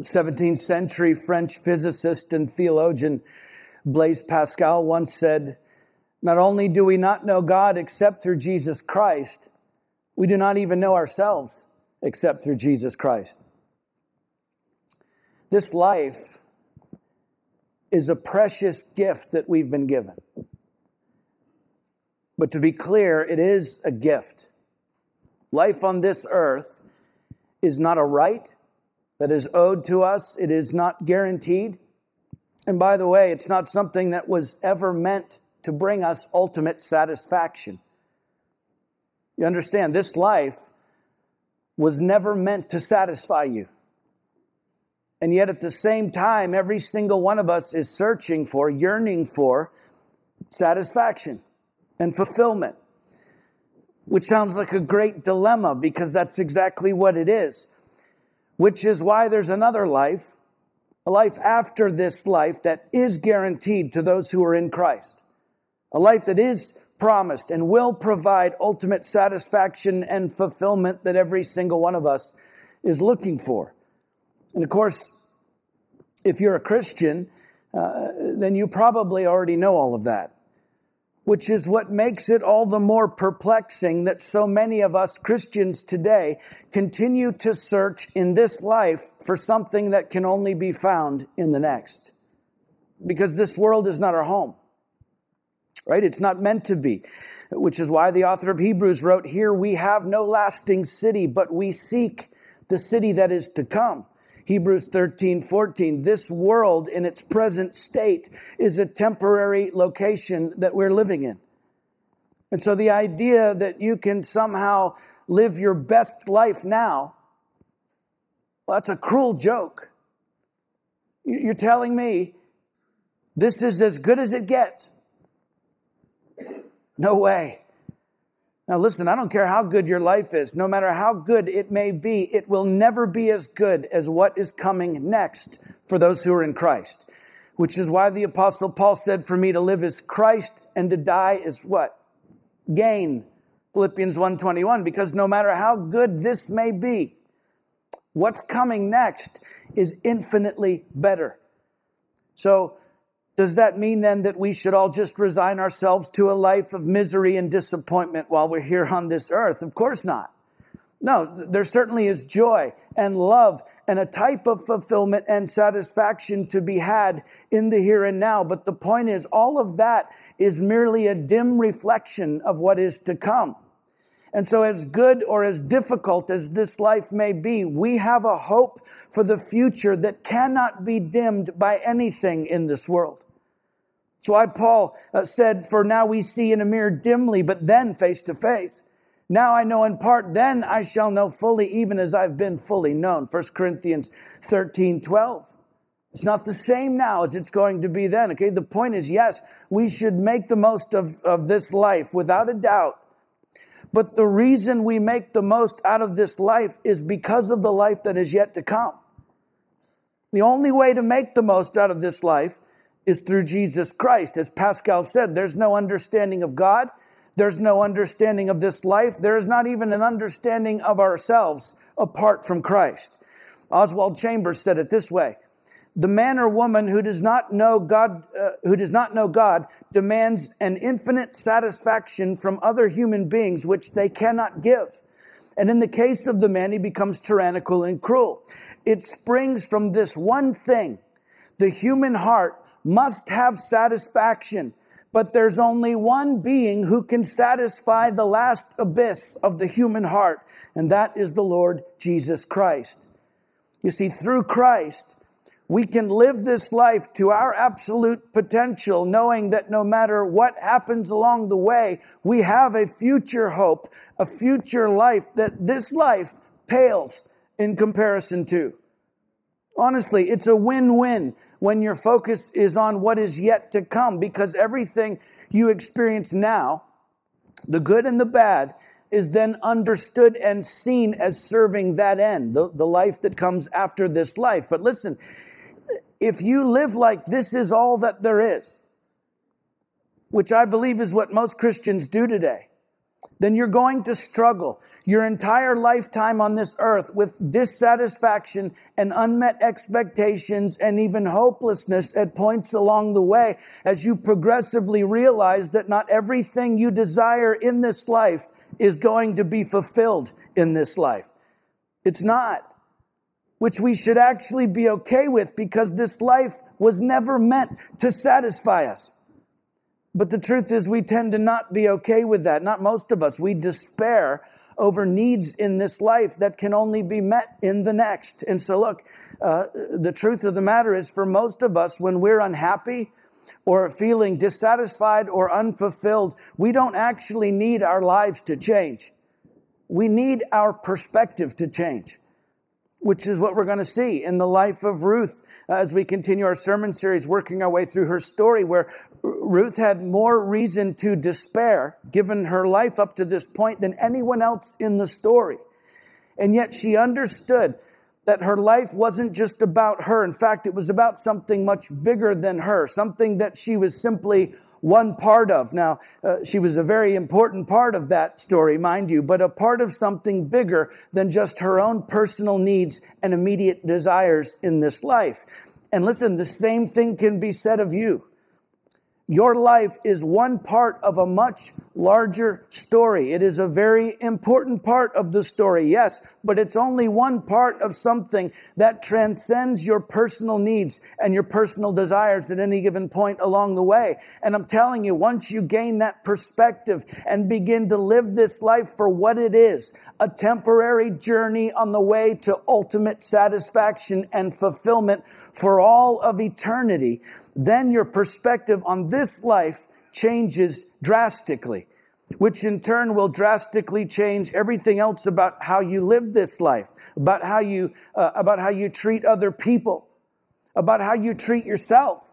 17th century French physicist and theologian Blaise Pascal once said, Not only do we not know God except through Jesus Christ, we do not even know ourselves except through Jesus Christ. This life is a precious gift that we've been given. But to be clear, it is a gift. Life on this earth is not a right that is owed to us, it is not guaranteed. And by the way, it's not something that was ever meant to bring us ultimate satisfaction. You understand, this life was never meant to satisfy you. And yet, at the same time, every single one of us is searching for, yearning for satisfaction and fulfillment, which sounds like a great dilemma because that's exactly what it is, which is why there's another life, a life after this life that is guaranteed to those who are in Christ, a life that is promised and will provide ultimate satisfaction and fulfillment that every single one of us is looking for. And of course, if you're a Christian, uh, then you probably already know all of that, which is what makes it all the more perplexing that so many of us Christians today continue to search in this life for something that can only be found in the next. Because this world is not our home right? It's not meant to be, which is why the author of Hebrews wrote, Here we have no lasting city, but we seek the city that is to come. Hebrews 13, 14. This world in its present state is a temporary location that we're living in. And so the idea that you can somehow live your best life now, well, that's a cruel joke. You're telling me this is as good as it gets. No way. Now, listen, I don't care how good your life is, no matter how good it may be, it will never be as good as what is coming next for those who are in Christ. Which is why the Apostle Paul said, For me to live is Christ and to die is what? Gain. Philippians 1:21 because no matter how good this may be what's coming next is infinitely better. So does that mean then that we should all just resign ourselves to a life of misery and disappointment while we're here on this earth? Of course not. No, there certainly is joy and love and a type of fulfillment and satisfaction to be had in the here and now. But the point is, all of that is merely a dim reflection of what is to come. And so, as good or as difficult as this life may be, we have a hope for the future that cannot be dimmed by anything in this world. That's why Paul uh, said, For now we see in a mirror dimly, but then face to face. Now I know in part, then I shall know fully, even as I've been fully known. 1 Corinthians 13, 12. It's not the same now as it's going to be then. Okay. The point is, yes, we should make the most of, of this life without a doubt. But the reason we make the most out of this life is because of the life that is yet to come. The only way to make the most out of this life is through Jesus Christ. As Pascal said, there's no understanding of God. There's no understanding of this life. There is not even an understanding of ourselves apart from Christ. Oswald Chambers said it this way. The man or woman who does not know God, uh, who does not know God, demands an infinite satisfaction from other human beings which they cannot give. And in the case of the man, he becomes tyrannical and cruel. It springs from this one thing. The human heart must have satisfaction. But there's only one being who can satisfy the last abyss of the human heart, and that is the Lord Jesus Christ. You see, through Christ, we can live this life to our absolute potential, knowing that no matter what happens along the way, we have a future hope, a future life that this life pales in comparison to. Honestly, it's a win win when your focus is on what is yet to come because everything you experience now, the good and the bad, is then understood and seen as serving that end, the, the life that comes after this life. But listen, if you live like this is all that there is, which I believe is what most Christians do today, then you're going to struggle your entire lifetime on this earth with dissatisfaction and unmet expectations and even hopelessness at points along the way as you progressively realize that not everything you desire in this life is going to be fulfilled in this life. It's not, which we should actually be okay with because this life was never meant to satisfy us. But the truth is, we tend to not be okay with that. Not most of us. We despair over needs in this life that can only be met in the next. And so, look, uh, the truth of the matter is, for most of us, when we're unhappy, or feeling dissatisfied or unfulfilled, we don't actually need our lives to change. We need our perspective to change which is what we're going to see in the life of Ruth uh, as we continue our sermon series, working our way through her story, where Ruth had more reason to despair, given her life up to this point, than anyone else in the story. And yet she understood that her life wasn't just about her. In fact, it was about something much bigger than her, something that she was simply one part of. Now, uh, she was a very important part of that story, mind you, but a part of something bigger than just her own personal needs and immediate desires in this life. And listen, the same thing can be said of you. Your life is one part of a much larger story. It is a very important part of the story, yes, but it's only one part of something that transcends your personal needs and your personal desires at any given point along the way. And I'm telling you, once you gain that perspective and begin to live this life for what it is, a temporary journey on the way to ultimate satisfaction and fulfillment for all of eternity, then your perspective on this life changes drastically, which in turn will drastically change everything else about how you live this life, about how you, uh, about how you treat other people, about how you treat yourself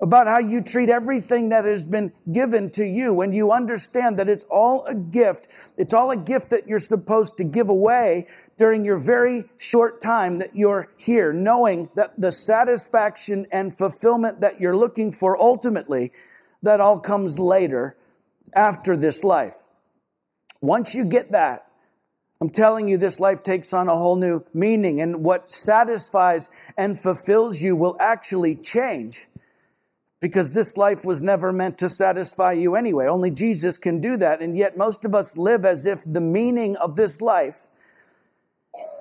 about how you treat everything that has been given to you when you understand that it's all a gift. It's all a gift that you're supposed to give away during your very short time that you're here, knowing that the satisfaction and fulfillment that you're looking for ultimately, that all comes later after this life. Once you get that, I'm telling you, this life takes on a whole new meaning, and what satisfies and fulfills you will actually change because this life was never meant to satisfy you anyway. Only Jesus can do that. And yet, most of us live as if the meaning of this life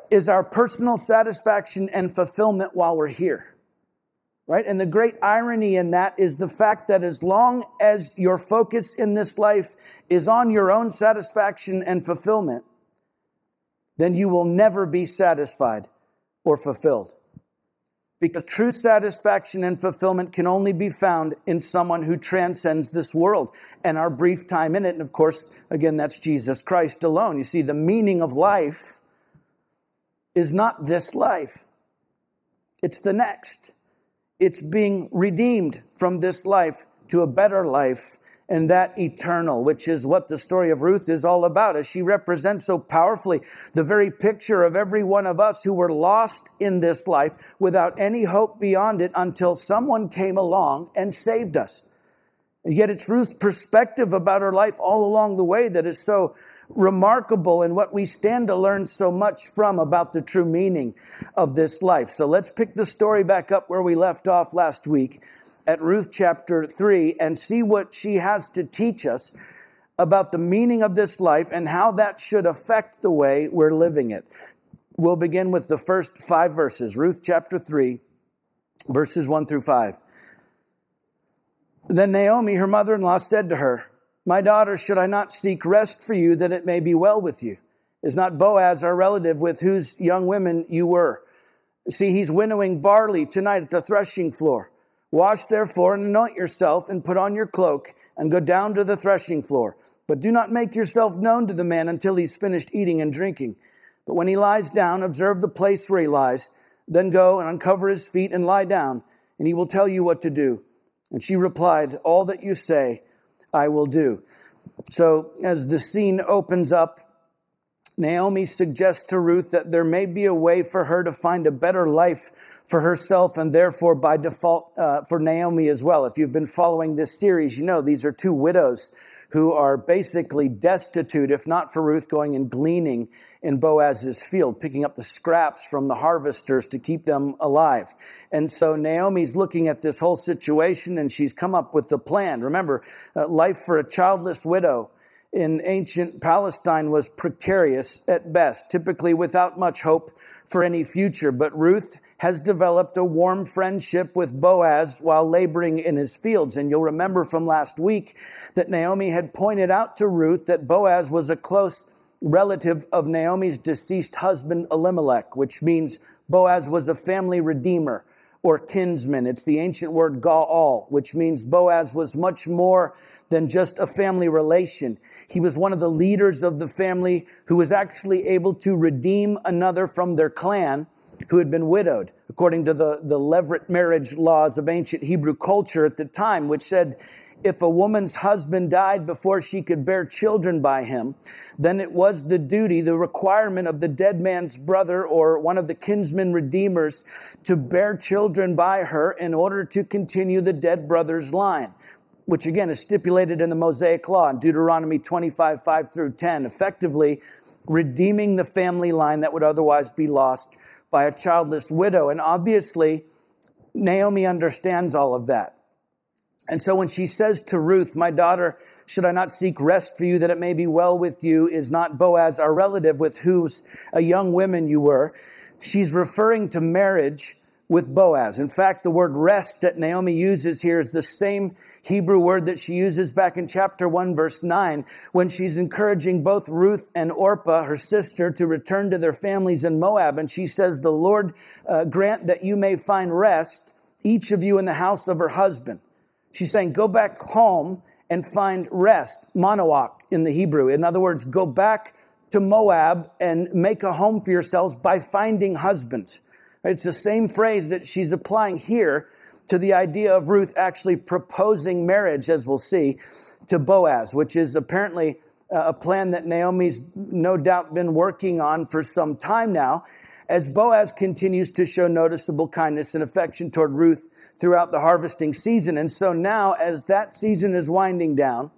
is our personal satisfaction and fulfillment while we're here. Right? And the great irony in that is the fact that as long as your focus in this life is on your own satisfaction and fulfillment, then you will never be satisfied or fulfilled because true satisfaction and fulfillment can only be found in someone who transcends this world and our brief time in it. And of course, again, that's Jesus Christ alone. You see, the meaning of life is not this life, it's the next. It's being redeemed from this life to a better life and that eternal, which is what the story of Ruth is all about, as she represents so powerfully the very picture of every one of us who were lost in this life without any hope beyond it until someone came along and saved us. And yet it's Ruth's perspective about her life all along the way that is so remarkable and what we stand to learn so much from about the true meaning of this life. So let's pick the story back up where we left off last week at Ruth chapter 3 and see what she has to teach us about the meaning of this life and how that should affect the way we're living it. We'll begin with the first five verses Ruth chapter 3, verses 1 through 5. Then Naomi, her mother in law, said to her, My daughter, should I not seek rest for you that it may be well with you? Is not Boaz our relative with whose young women you were? See, he's winnowing barley tonight at the threshing floor. Wash therefore and anoint yourself and put on your cloak and go down to the threshing floor. But do not make yourself known to the man until he's finished eating and drinking. But when he lies down, observe the place where he lies. Then go and uncover his feet and lie down, and he will tell you what to do. And she replied, All that you say, I will do. So as the scene opens up, Naomi suggests to Ruth that there may be a way for her to find a better life for herself and therefore by default uh, for Naomi as well. If you've been following this series, you know these are two widows who are basically destitute, if not for Ruth going and gleaning in Boaz's field, picking up the scraps from the harvesters to keep them alive. And so Naomi's looking at this whole situation and she's come up with the plan. Remember, uh, life for a childless widow in ancient Palestine was precarious at best, typically without much hope for any future. But Ruth has developed a warm friendship with Boaz while laboring in his fields. And you'll remember from last week that Naomi had pointed out to Ruth that Boaz was a close relative of Naomi's deceased husband Elimelech, which means Boaz was a family redeemer or kinsman. It's the ancient word Gaal, which means Boaz was much more than just a family relation. He was one of the leaders of the family who was actually able to redeem another from their clan who had been widowed, according to the, the levirate marriage laws of ancient Hebrew culture at the time, which said if a woman's husband died before she could bear children by him, then it was the duty, the requirement of the dead man's brother or one of the kinsman redeemers to bear children by her in order to continue the dead brother's line which again is stipulated in the Mosaic Law in Deuteronomy 25, 5 through 10, effectively redeeming the family line that would otherwise be lost by a childless widow. And obviously, Naomi understands all of that. And so when she says to Ruth, My daughter, should I not seek rest for you that it may be well with you? Is not Boaz our relative with whose a young woman you were? She's referring to marriage with Boaz. In fact, the word rest that Naomi uses here is the same Hebrew word that she uses back in chapter 1, verse 9, when she's encouraging both Ruth and Orpah, her sister, to return to their families in Moab. And she says, The Lord uh, grant that you may find rest, each of you in the house of her husband. She's saying, Go back home and find rest, monoach in the Hebrew. In other words, go back to Moab and make a home for yourselves by finding husbands. It's the same phrase that she's applying here to the idea of Ruth actually proposing marriage, as we'll see, to Boaz, which is apparently uh, a plan that Naomi's no doubt been working on for some time now. As Boaz continues to show noticeable kindness and affection toward Ruth throughout the harvesting season. And so now, as that season is winding down,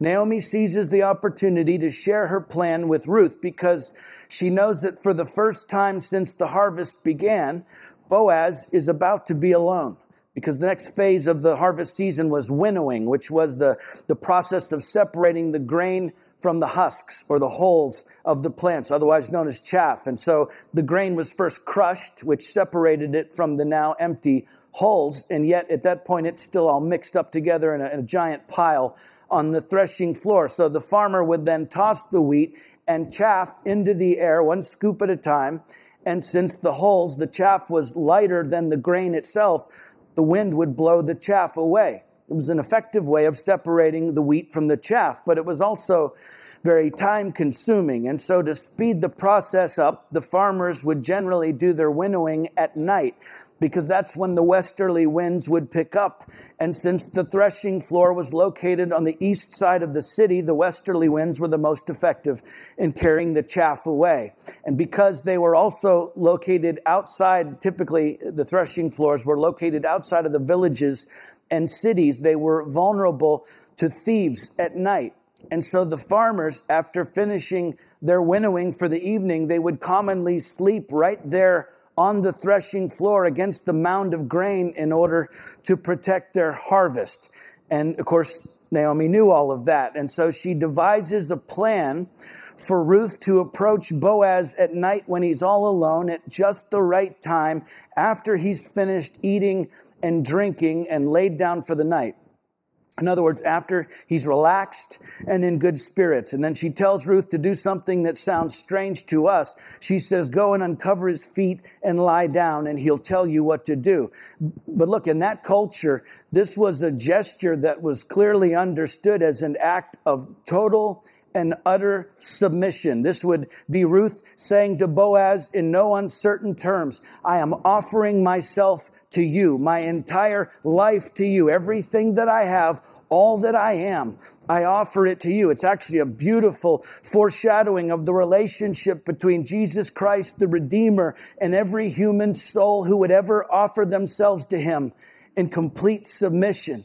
Naomi seizes the opportunity to share her plan with Ruth because she knows that for the first time since the harvest began, Boaz is about to be alone because the next phase of the harvest season was winnowing, which was the, the process of separating the grain from the husks or the hulls of the plants, otherwise known as chaff. And so the grain was first crushed, which separated it from the now empty hulls. And yet at that point, it's still all mixed up together in a, in a giant pile on the threshing floor. So the farmer would then toss the wheat and chaff into the air, one scoop at a time. And since the hulls, the chaff was lighter than the grain itself, the wind would blow the chaff away. It was an effective way of separating the wheat from the chaff, but it was also very time consuming. And so, to speed the process up, the farmers would generally do their winnowing at night because that's when the westerly winds would pick up. And since the threshing floor was located on the east side of the city, the westerly winds were the most effective in carrying the chaff away. And because they were also located outside, typically the threshing floors were located outside of the villages and cities, they were vulnerable to thieves at night. And so the farmers, after finishing their winnowing for the evening, they would commonly sleep right there on the threshing floor against the mound of grain in order to protect their harvest. And of course, Naomi knew all of that. And so she devises a plan for Ruth to approach Boaz at night when he's all alone at just the right time after he's finished eating and drinking and laid down for the night. In other words, after he's relaxed and in good spirits. And then she tells Ruth to do something that sounds strange to us. She says, Go and uncover his feet and lie down, and he'll tell you what to do. But look, in that culture, this was a gesture that was clearly understood as an act of total and utter submission. This would be Ruth saying to Boaz in no uncertain terms, I am offering myself to you, my entire life to you, everything that I have, all that I am, I offer it to you. It's actually a beautiful foreshadowing of the relationship between Jesus Christ, the Redeemer, and every human soul who would ever offer themselves to him in complete submission.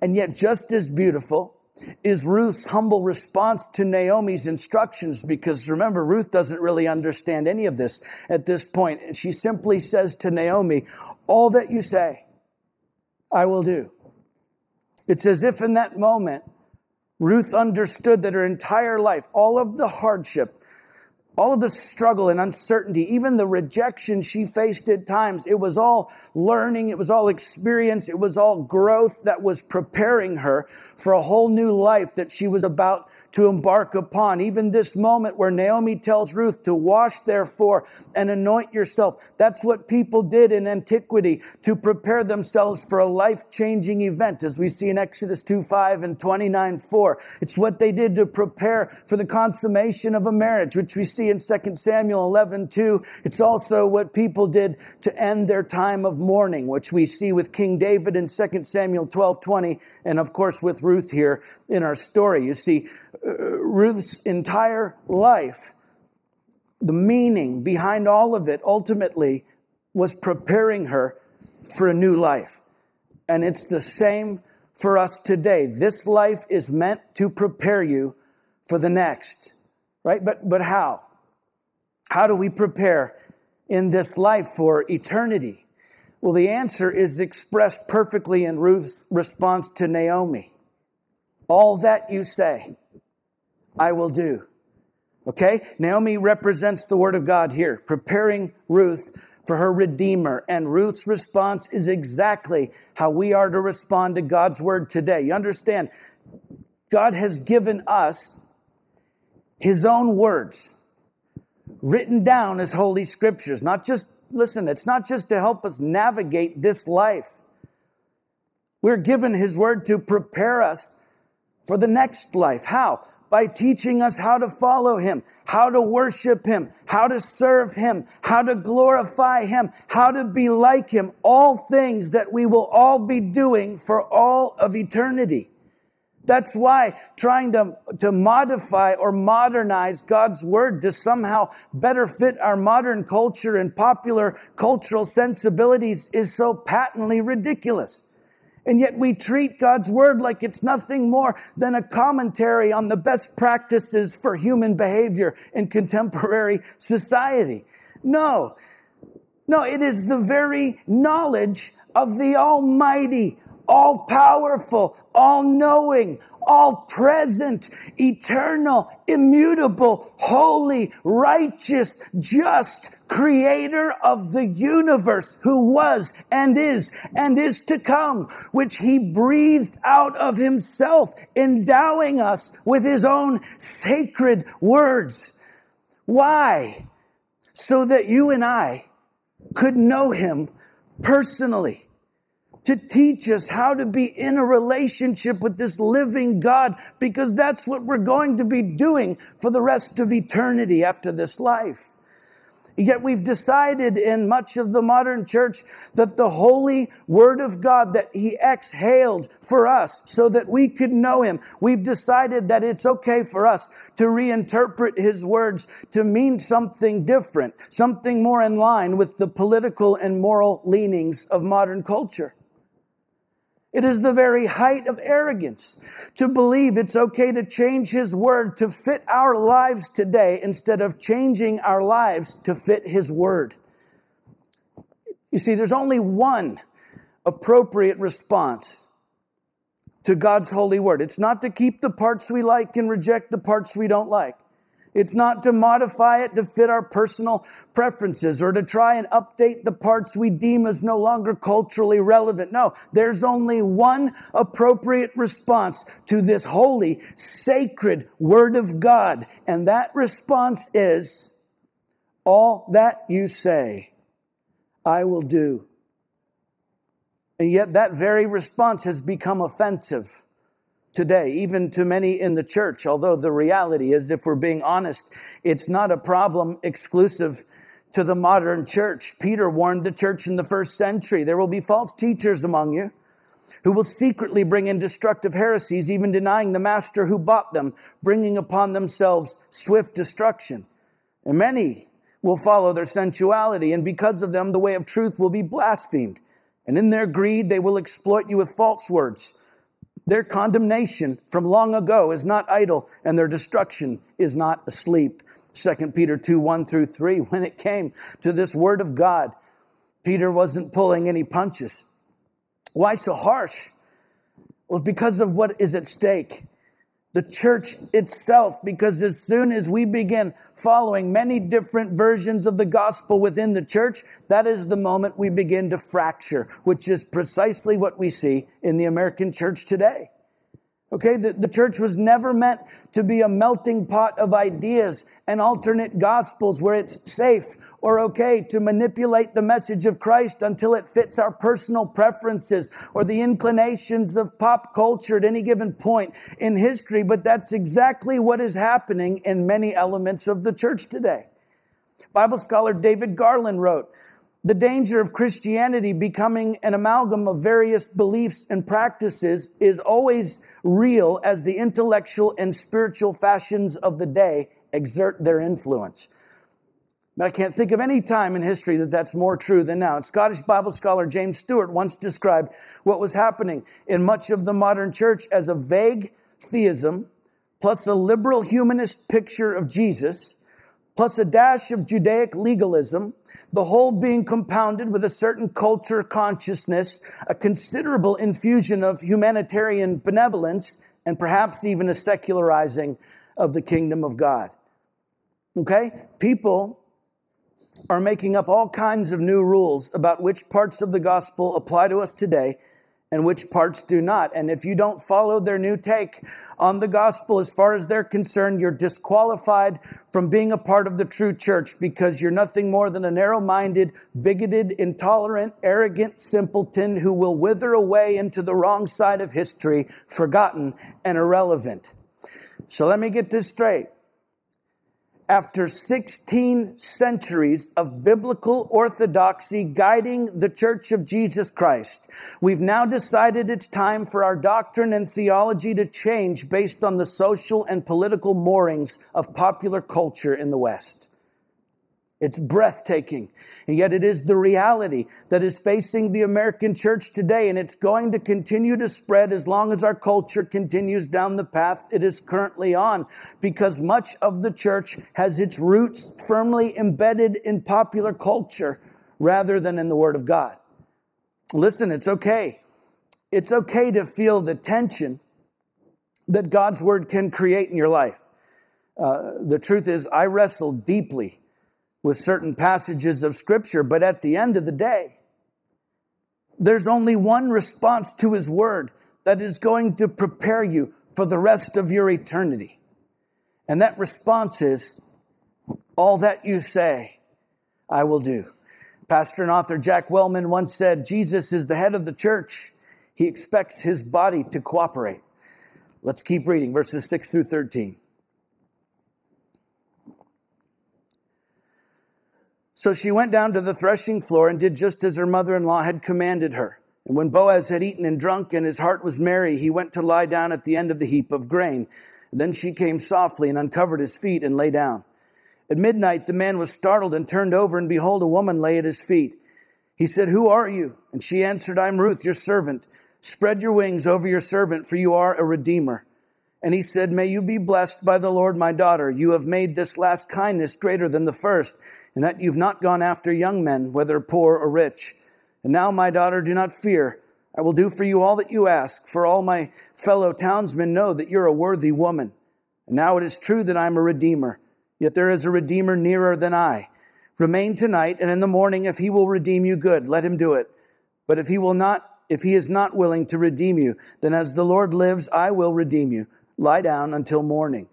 And yet, just as beautiful, is Ruth's humble response to Naomi's instructions because remember, Ruth doesn't really understand any of this at this point. She simply says to Naomi, All that you say, I will do. It's as if in that moment, Ruth understood that her entire life, all of the hardship, all of the struggle and uncertainty, even the rejection she faced at times, it was all learning, it was all experience, it was all growth that was preparing her for a whole new life that she was about to embark upon. Even this moment where Naomi tells Ruth to wash therefore and anoint yourself. That's what people did in antiquity to prepare themselves for a life changing event, as we see in Exodus 2 5 and 29 4. It's what they did to prepare for the consummation of a marriage, which we see see in 2 Samuel 11, 2. It's also what people did to end their time of mourning, which we see with King David in 2 Samuel 12, 20, and of course with Ruth here in our story. You see, uh, Ruth's entire life, the meaning behind all of it ultimately was preparing her for a new life. And it's the same for us today. This life is meant to prepare you for the next. Right? But but how? How do we prepare in this life for eternity? Well, the answer is expressed perfectly in Ruth's response to Naomi. All that you say, I will do. Okay? Naomi represents the word of God here, preparing Ruth for her Redeemer. And Ruth's response is exactly how we are to respond to God's word today. You understand? God has given us his own words written down as Holy Scriptures. Not just, listen, it's not just to help us navigate this life. We're given His Word to prepare us for the next life. How? By teaching us how to follow Him, how to worship Him, how to serve Him, how to glorify Him, how to be like Him. All things that we will all be doing for all of eternity. That's why trying to, to modify or modernize God's word to somehow better fit our modern culture and popular cultural sensibilities is so patently ridiculous. And yet we treat God's word like it's nothing more than a commentary on the best practices for human behavior in contemporary society. No, no, it is the very knowledge of the Almighty all powerful, all knowing, all present, eternal, immutable, holy, righteous, just, creator of the universe who was and is and is to come, which he breathed out of himself, endowing us with his own sacred words. Why? So that you and I could know him personally to teach us how to be in a relationship with this living God because that's what we're going to be doing for the rest of eternity after this life. Yet we've decided in much of the modern church that the holy word of God that he exhaled for us so that we could know him. We've decided that it's okay for us to reinterpret his words to mean something different, something more in line with the political and moral leanings of modern culture. It is the very height of arrogance to believe it's okay to change His Word to fit our lives today instead of changing our lives to fit His Word. You see, there's only one appropriate response to God's holy Word. It's not to keep the parts we like and reject the parts we don't like. It's not to modify it to fit our personal preferences or to try and update the parts we deem as no longer culturally relevant. No, there's only one appropriate response to this holy, sacred Word of God. And that response is, all that you say, I will do. And yet that very response has become offensive today, even to many in the church. Although the reality is, if we're being honest, it's not a problem exclusive to the modern church. Peter warned the church in the first century there will be false teachers among you who will secretly bring in destructive heresies, even denying the master who bought them, bringing upon themselves swift destruction. And many will follow their sensuality, and because of them, the way of truth will be blasphemed. And in their greed, they will exploit you with false words Their condemnation from long ago is not idle, and their destruction is not asleep. 2 Peter 2 1 through 3. When it came to this word of God, Peter wasn't pulling any punches. Why so harsh? Well, because of what is at stake the church itself, because as soon as we begin following many different versions of the gospel within the church, that is the moment we begin to fracture, which is precisely what we see in the American church today. Okay, the, the church was never meant to be a melting pot of ideas and alternate gospels where it's safe or okay to manipulate the message of Christ until it fits our personal preferences or the inclinations of pop culture at any given point in history. But that's exactly what is happening in many elements of the church today. Bible scholar David Garland wrote, the danger of Christianity becoming an amalgam of various beliefs and practices is always real as the intellectual and spiritual fashions of the day exert their influence. But I can't think of any time in history that that's more true than now. Scottish Bible scholar James Stewart once described what was happening in much of the modern church as a vague theism plus a liberal humanist picture of Jesus plus a dash of Judaic legalism the whole being compounded with a certain culture consciousness, a considerable infusion of humanitarian benevolence, and perhaps even a secularizing of the kingdom of God. Okay? People are making up all kinds of new rules about which parts of the gospel apply to us today and which parts do not. And if you don't follow their new take on the gospel as far as they're concerned, you're disqualified from being a part of the true church because you're nothing more than a narrow minded, bigoted, intolerant, arrogant simpleton who will wither away into the wrong side of history, forgotten and irrelevant. So let me get this straight after 16 centuries of biblical orthodoxy guiding the Church of Jesus Christ, we've now decided it's time for our doctrine and theology to change based on the social and political moorings of popular culture in the West. It's breathtaking. And yet it is the reality that is facing the American church today. And it's going to continue to spread as long as our culture continues down the path it is currently on. Because much of the church has its roots firmly embedded in popular culture rather than in the Word of God. Listen, it's okay. It's okay to feel the tension that God's Word can create in your life. Uh, the truth is, I wrestle deeply with certain passages of Scripture, but at the end of the day, there's only one response to His Word that is going to prepare you for the rest of your eternity. And that response is, All that you say, I will do. Pastor and author Jack Wellman once said, Jesus is the head of the church. He expects his body to cooperate. Let's keep reading verses 6 through 13. So she went down to the threshing floor and did just as her mother in law had commanded her. And when Boaz had eaten and drunk and his heart was merry, he went to lie down at the end of the heap of grain. then she came softly and uncovered his feet and lay down. At midnight, the man was startled and turned over, and behold, a woman lay at his feet. He said, Who are you? And she answered, I'm Ruth, your servant. Spread your wings over your servant, for you are a redeemer. And he said, May you be blessed by the Lord, my daughter. You have made this last kindness greater than the first and that you've not gone after young men, whether poor or rich. And now, my daughter, do not fear. I will do for you all that you ask, for all my fellow townsmen know that you're a worthy woman. And now it is true that I'm a redeemer, yet there is a redeemer nearer than I. Remain tonight, and in the morning, if he will redeem you, good, let him do it. But if he will not, if he is not willing to redeem you, then as the Lord lives, I will redeem you. Lie down until morning.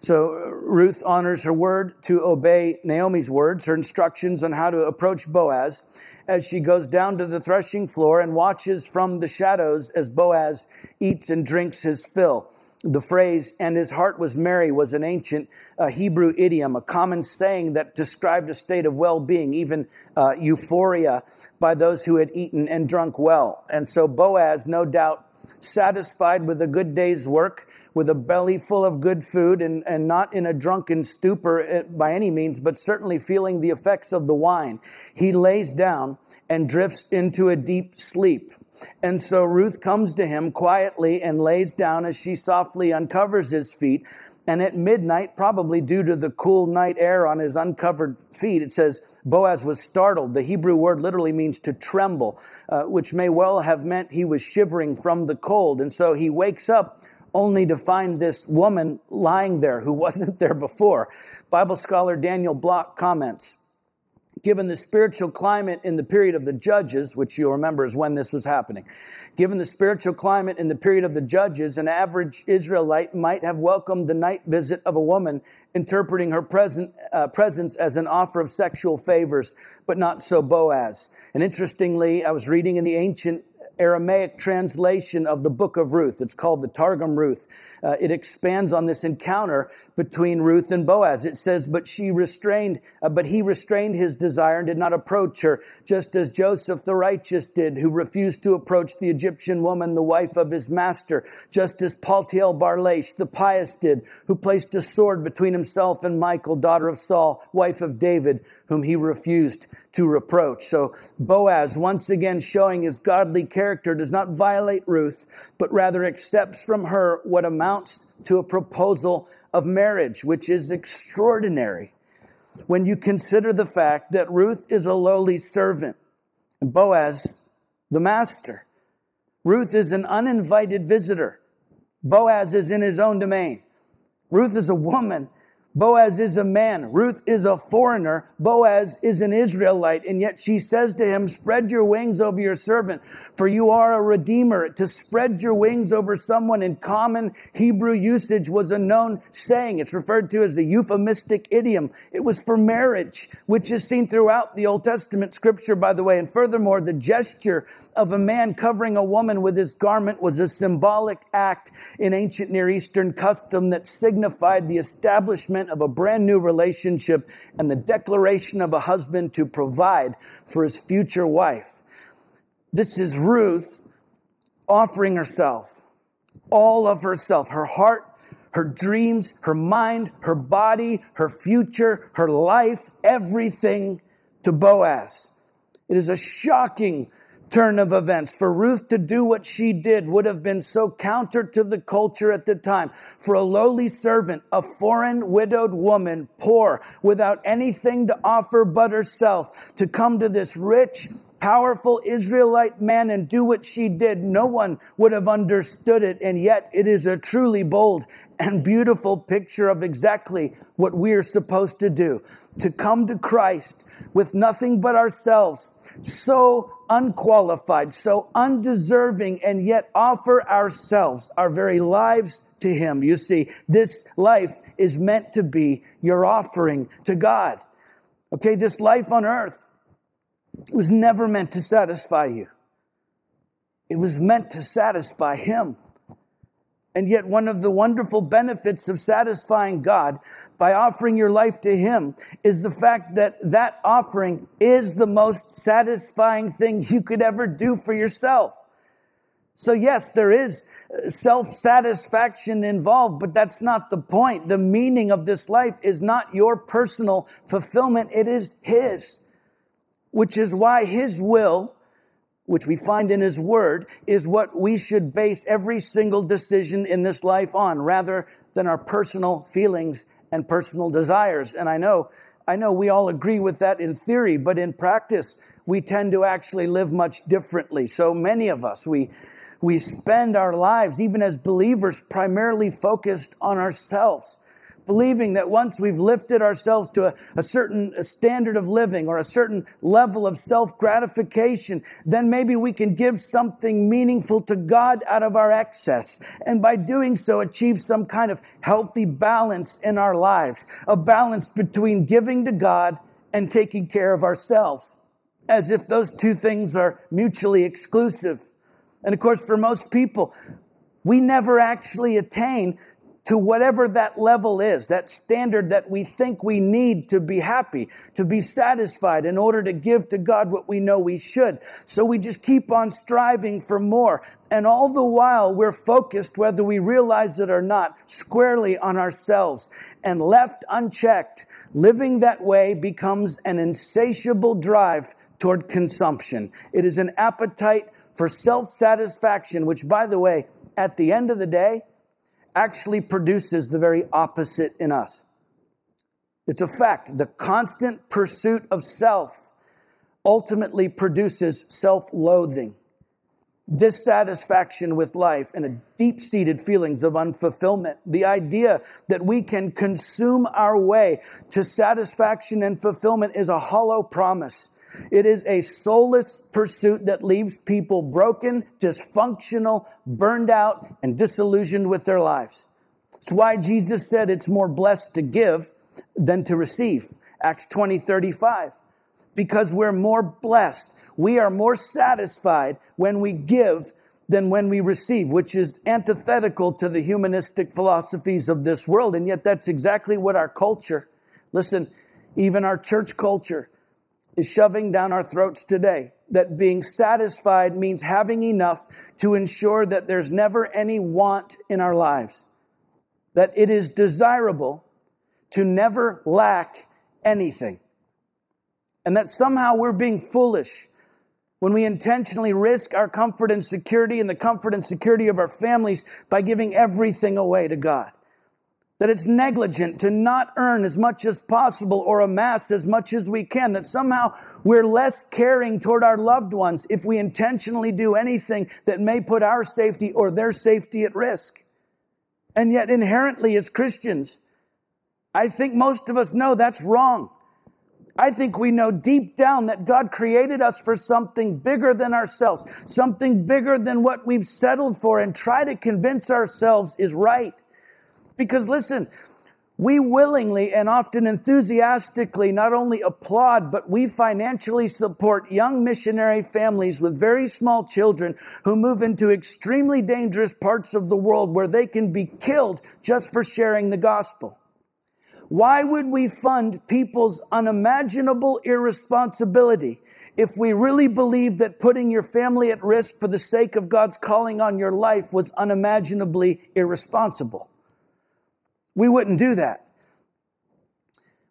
So Ruth honors her word to obey Naomi's words, her instructions on how to approach Boaz as she goes down to the threshing floor and watches from the shadows as Boaz eats and drinks his fill. The phrase, and his heart was merry, was an ancient uh, Hebrew idiom, a common saying that described a state of well being, even uh, euphoria by those who had eaten and drunk well. And so Boaz, no doubt, satisfied with a good day's work, with a belly full of good food and, and not in a drunken stupor eh, by any means, but certainly feeling the effects of the wine. He lays down and drifts into a deep sleep. And so Ruth comes to him quietly and lays down as she softly uncovers his feet. And at midnight, probably due to the cool night air on his uncovered feet, it says Boaz was startled. The Hebrew word literally means to tremble, uh, which may well have meant he was shivering from the cold. And so he wakes up only to find this woman lying there who wasn't there before. Bible scholar Daniel Block comments given the spiritual climate in the period of the judges, which you'll remember is when this was happening, given the spiritual climate in the period of the judges, an average Israelite might have welcomed the night visit of a woman, interpreting her present, uh, presence as an offer of sexual favors, but not so Boaz. And interestingly, I was reading in the ancient Aramaic translation of the book of Ruth. It's called the Targum Ruth. Uh, it expands on this encounter between Ruth and Boaz. It says, but she restrained, uh, but he restrained his desire and did not approach her, just as Joseph the righteous did, who refused to approach the Egyptian woman, the wife of his master, just as Paltiel bar Laish, the pious did, who placed a sword between himself and Michal, daughter of Saul, wife of David, whom he refused to reproach. So Boaz, once again showing his godly character, does not violate Ruth, but rather accepts from her what amounts to a proposal of marriage, which is extraordinary when you consider the fact that Ruth is a lowly servant and Boaz the master. Ruth is an uninvited visitor. Boaz is in his own domain. Ruth is a woman Boaz is a man. Ruth is a foreigner. Boaz is an Israelite. And yet she says to him, spread your wings over your servant, for you are a redeemer. To spread your wings over someone in common Hebrew usage was a known saying. It's referred to as a euphemistic idiom. It was for marriage, which is seen throughout the Old Testament scripture, by the way. And furthermore, the gesture of a man covering a woman with his garment was a symbolic act in ancient Near Eastern custom that signified the establishment of a brand new relationship and the declaration of a husband to provide for his future wife. This is Ruth offering herself, all of herself, her heart, her dreams, her mind, her body, her future, her life, everything to Boaz. It is a shocking turn of events. For Ruth to do what she did would have been so counter to the culture at the time. For a lowly servant, a foreign widowed woman, poor, without anything to offer but herself, to come to this rich, powerful Israelite man and do what she did, no one would have understood it. And yet it is a truly bold and beautiful picture of exactly what we are supposed to do. To come to Christ with nothing but ourselves, so unqualified, so undeserving, and yet offer ourselves, our very lives to Him. You see, this life is meant to be your offering to God. Okay, this life on earth was never meant to satisfy you. It was meant to satisfy Him. And yet, one of the wonderful benefits of satisfying God by offering your life to Him is the fact that that offering is the most satisfying thing you could ever do for yourself. So, yes, there is uh, self satisfaction involved, but that's not the point. The meaning of this life is not your personal fulfillment, it is His, which is why His will which we find in His Word, is what we should base every single decision in this life on, rather than our personal feelings and personal desires. And I know, I know we all agree with that in theory, but in practice, we tend to actually live much differently. So many of us, we, we spend our lives, even as believers, primarily focused on ourselves believing that once we've lifted ourselves to a, a certain standard of living or a certain level of self gratification, then maybe we can give something meaningful to God out of our excess. And by doing so, achieve some kind of healthy balance in our lives, a balance between giving to God and taking care of ourselves, as if those two things are mutually exclusive. And of course, for most people, we never actually attain to whatever that level is, that standard that we think we need to be happy, to be satisfied in order to give to God what we know we should. So we just keep on striving for more. And all the while we're focused, whether we realize it or not, squarely on ourselves. And left unchecked, living that way becomes an insatiable drive toward consumption. It is an appetite for self satisfaction, which, by the way, at the end of the day, actually produces the very opposite in us. It's a fact. The constant pursuit of self ultimately produces self loathing, dissatisfaction with life, and deep seated feelings of unfulfillment. The idea that we can consume our way to satisfaction and fulfillment is a hollow promise. It is a soulless pursuit that leaves people broken, dysfunctional, burned out, and disillusioned with their lives. It's why Jesus said it's more blessed to give than to receive. Acts 20, 35. Because we're more blessed. We are more satisfied when we give than when we receive, which is antithetical to the humanistic philosophies of this world. And yet that's exactly what our culture, listen, even our church culture is shoving down our throats today. That being satisfied means having enough to ensure that there's never any want in our lives. That it is desirable to never lack anything. And that somehow we're being foolish when we intentionally risk our comfort and security and the comfort and security of our families by giving everything away to God that it's negligent to not earn as much as possible or amass as much as we can, that somehow we're less caring toward our loved ones if we intentionally do anything that may put our safety or their safety at risk. And yet, inherently, as Christians, I think most of us know that's wrong. I think we know deep down that God created us for something bigger than ourselves, something bigger than what we've settled for and try to convince ourselves is right. Because listen, we willingly and often enthusiastically not only applaud, but we financially support young missionary families with very small children who move into extremely dangerous parts of the world where they can be killed just for sharing the gospel. Why would we fund people's unimaginable irresponsibility if we really believed that putting your family at risk for the sake of God's calling on your life was unimaginably irresponsible? We wouldn't do that.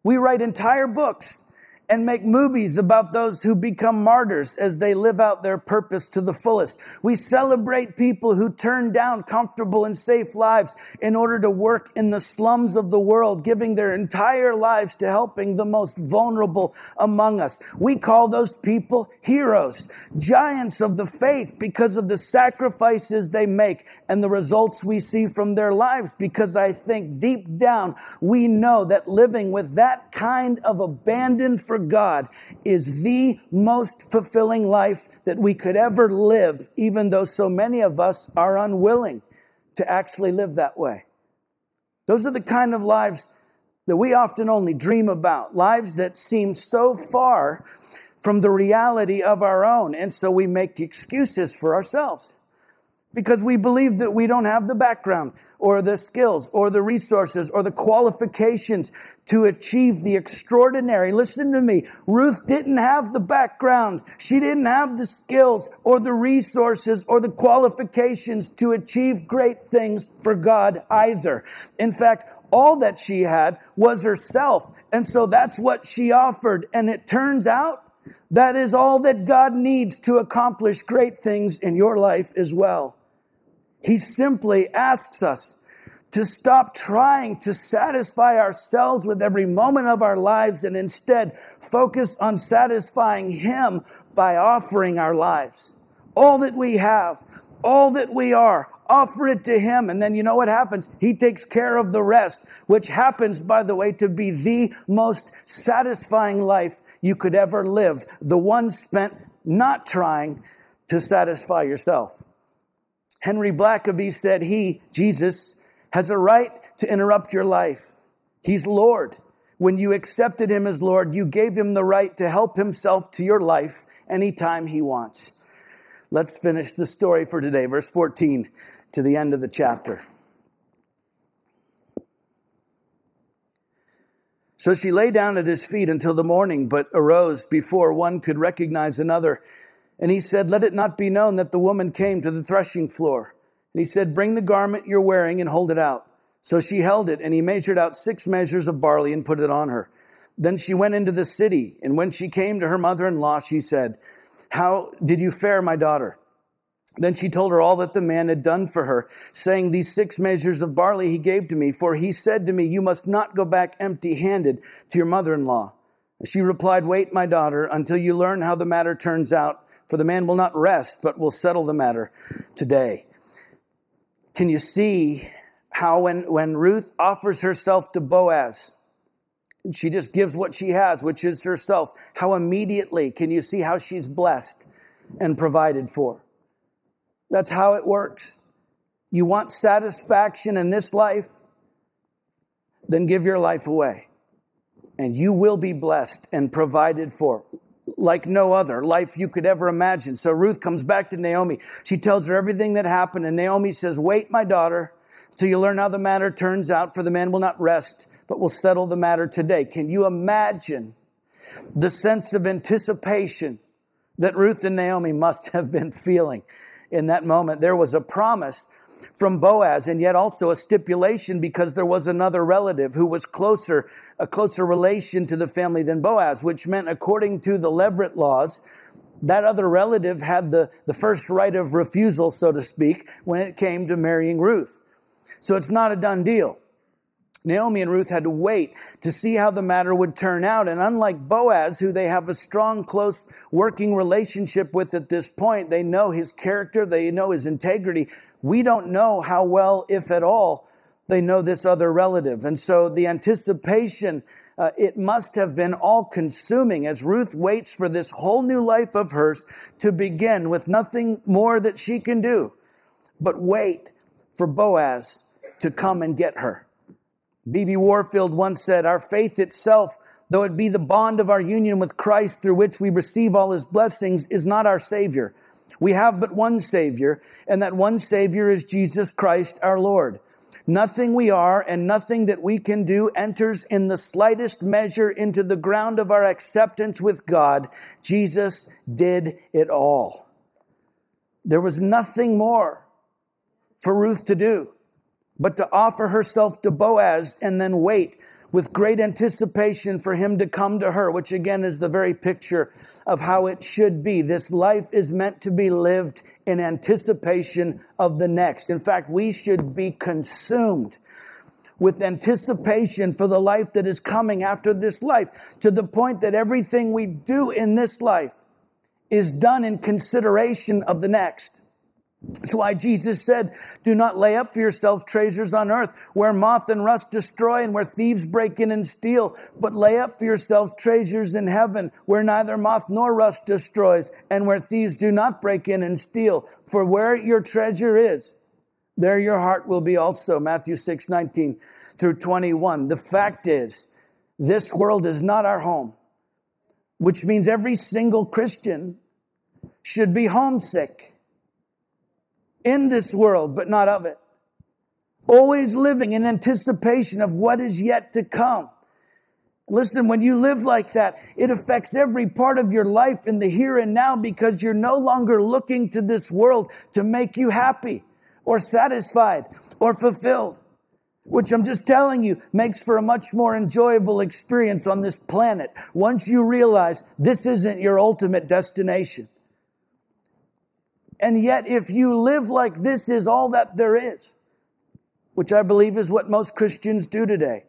We write entire books and make movies about those who become martyrs as they live out their purpose to the fullest. We celebrate people who turn down comfortable and safe lives in order to work in the slums of the world, giving their entire lives to helping the most vulnerable among us. We call those people heroes, giants of the faith because of the sacrifices they make and the results we see from their lives because I think deep down we know that living with that kind of abandon for God is the most fulfilling life that we could ever live, even though so many of us are unwilling to actually live that way. Those are the kind of lives that we often only dream about, lives that seem so far from the reality of our own. And so we make excuses for ourselves because we believe that we don't have the background or the skills or the resources or the qualifications to achieve the extraordinary. Listen to me. Ruth didn't have the background. She didn't have the skills or the resources or the qualifications to achieve great things for God either. In fact, all that she had was herself. And so that's what she offered. And it turns out that is all that God needs to accomplish great things in your life as well. He simply asks us to stop trying to satisfy ourselves with every moment of our lives and instead focus on satisfying Him by offering our lives. All that we have, all that we are, offer it to Him. And then you know what happens? He takes care of the rest, which happens, by the way, to be the most satisfying life you could ever live. The one spent not trying to satisfy yourself. Henry Blackaby said he, Jesus, has a right to interrupt your life. He's Lord. When you accepted him as Lord, you gave him the right to help himself to your life anytime he wants. Let's finish the story for today, verse 14 to the end of the chapter. So she lay down at his feet until the morning, but arose before one could recognize another. And he said, Let it not be known that the woman came to the threshing floor. And he said, Bring the garment you're wearing and hold it out. So she held it, and he measured out six measures of barley and put it on her. Then she went into the city, and when she came to her mother in law, she said, How did you fare, my daughter? Then she told her all that the man had done for her, saying, These six measures of barley he gave to me, for he said to me, You must not go back empty handed to your mother in law. She replied, Wait, my daughter, until you learn how the matter turns out, for the man will not rest, but will settle the matter today. Can you see how when, when Ruth offers herself to Boaz, she just gives what she has, which is herself, how immediately can you see how she's blessed and provided for? That's how it works. You want satisfaction in this life? Then give your life away. And you will be blessed and provided for like no other life you could ever imagine. So Ruth comes back to Naomi. She tells her everything that happened. And Naomi says, Wait, my daughter, till you learn how the matter turns out, for the man will not rest, but will settle the matter today. Can you imagine the sense of anticipation that Ruth and Naomi must have been feeling? in that moment. There was a promise from Boaz and yet also a stipulation because there was another relative who was closer, a closer relation to the family than Boaz, which meant according to the Levirate laws, that other relative had the, the first right of refusal, so to speak, when it came to marrying Ruth. So it's not a done deal. Naomi and Ruth had to wait to see how the matter would turn out. And unlike Boaz, who they have a strong, close working relationship with at this point, they know his character, they know his integrity. We don't know how well, if at all, they know this other relative. And so the anticipation, uh, it must have been all consuming as Ruth waits for this whole new life of hers to begin with nothing more that she can do but wait for Boaz to come and get her. B.B. Warfield once said, Our faith itself, though it be the bond of our union with Christ through which we receive all his blessings, is not our Savior. We have but one Savior, and that one Savior is Jesus Christ our Lord. Nothing we are and nothing that we can do enters in the slightest measure into the ground of our acceptance with God. Jesus did it all. There was nothing more for Ruth to do but to offer herself to Boaz and then wait with great anticipation for him to come to her, which again is the very picture of how it should be. This life is meant to be lived in anticipation of the next. In fact, we should be consumed with anticipation for the life that is coming after this life to the point that everything we do in this life is done in consideration of the next. That's why Jesus said, do not lay up for yourselves treasures on earth where moth and rust destroy and where thieves break in and steal, but lay up for yourselves treasures in heaven where neither moth nor rust destroys and where thieves do not break in and steal. For where your treasure is, there your heart will be also. Matthew 6, 19 through 21. The fact is, this world is not our home, which means every single Christian should be homesick in this world, but not of it. Always living in anticipation of what is yet to come. Listen, when you live like that, it affects every part of your life in the here and now because you're no longer looking to this world to make you happy or satisfied or fulfilled, which I'm just telling you makes for a much more enjoyable experience on this planet once you realize this isn't your ultimate destination. And yet, if you live like this is all that there is, which I believe is what most Christians do today,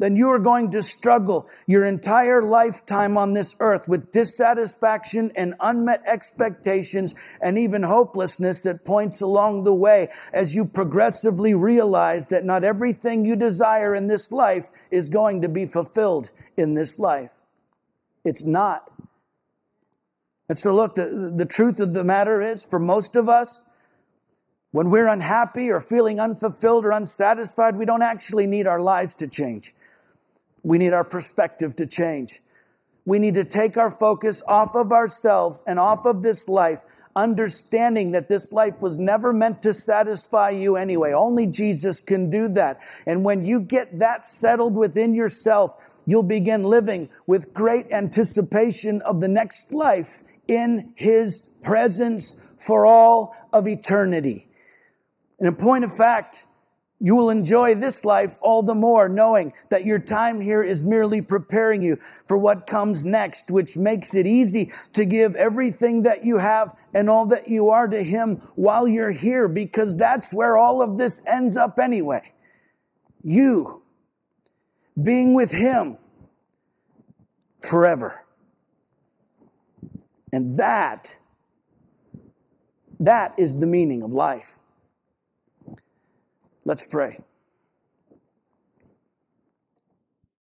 then you are going to struggle your entire lifetime on this earth with dissatisfaction and unmet expectations and even hopelessness at points along the way as you progressively realize that not everything you desire in this life is going to be fulfilled in this life. It's not. And so, look, the, the truth of the matter is for most of us, when we're unhappy or feeling unfulfilled or unsatisfied, we don't actually need our lives to change. We need our perspective to change. We need to take our focus off of ourselves and off of this life, understanding that this life was never meant to satisfy you anyway. Only Jesus can do that. And when you get that settled within yourself, you'll begin living with great anticipation of the next life in his presence for all of eternity. And in point of fact, You will enjoy this life all the more, knowing that your time here is merely preparing you for what comes next, which makes it easy to give everything that you have and all that you are to Him while you're here, because that's where all of this ends up anyway. You being with Him forever. And that, that is the meaning of life. Let's pray.